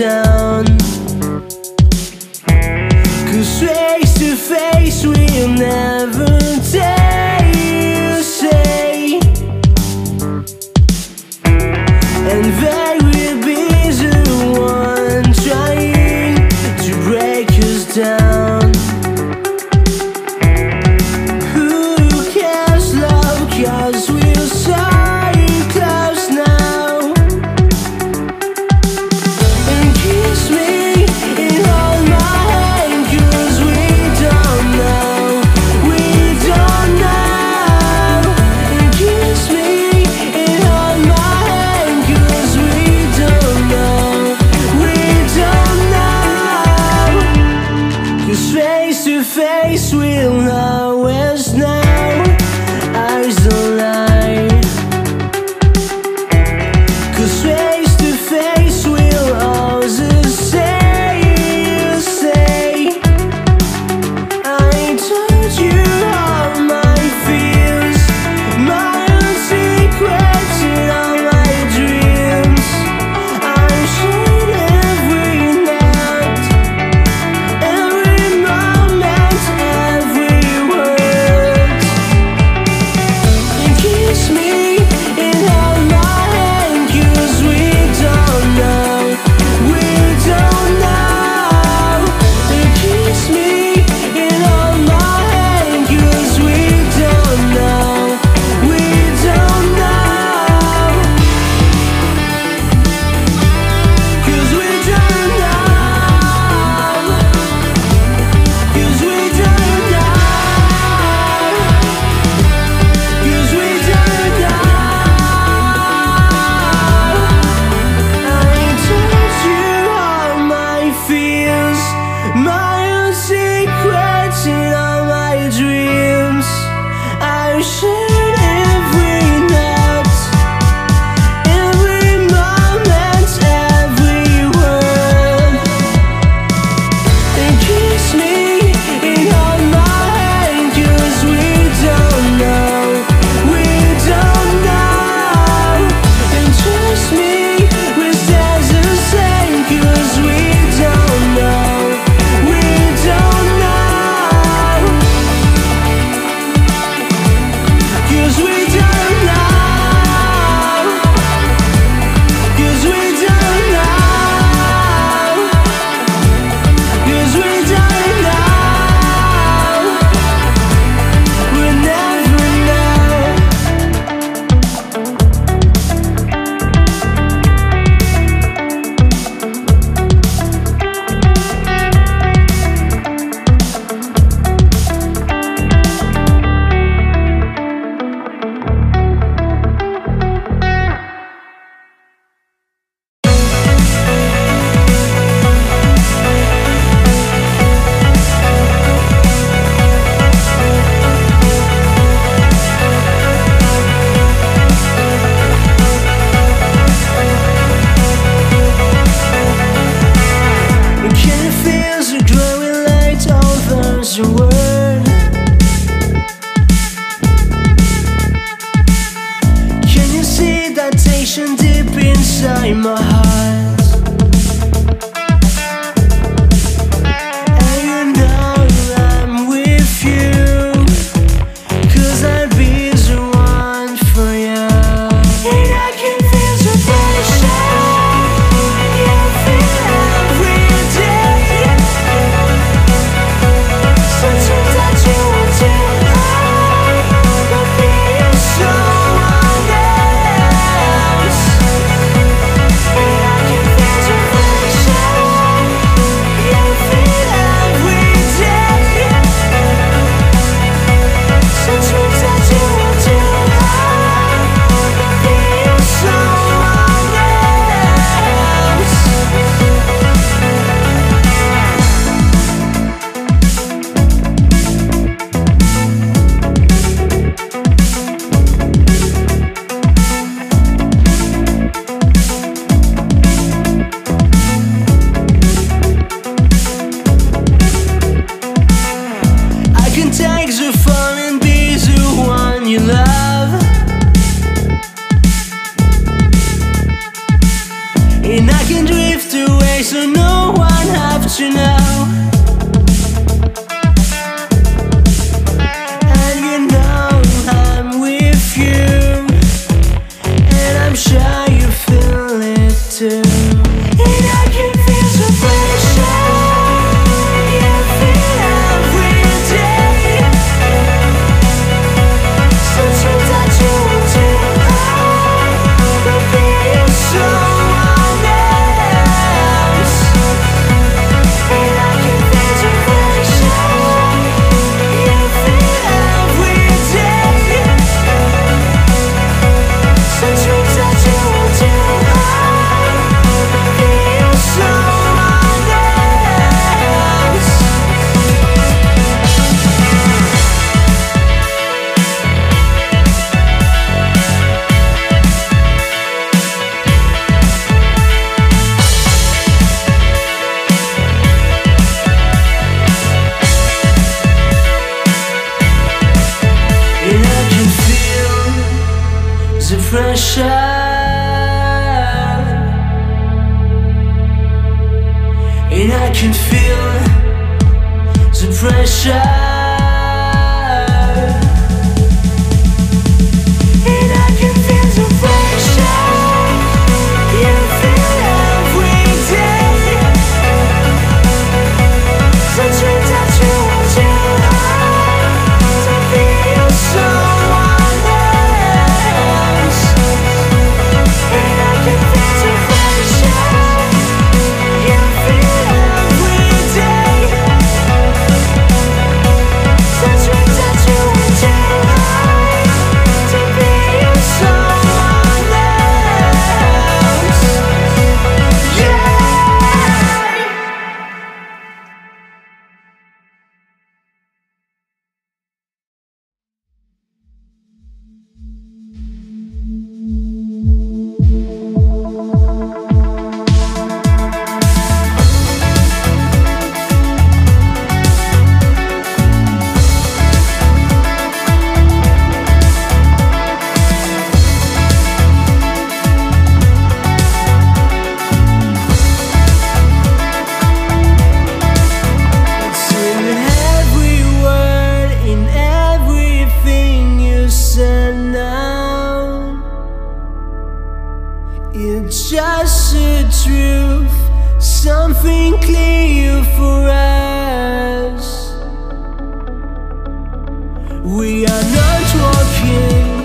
down. 那昨天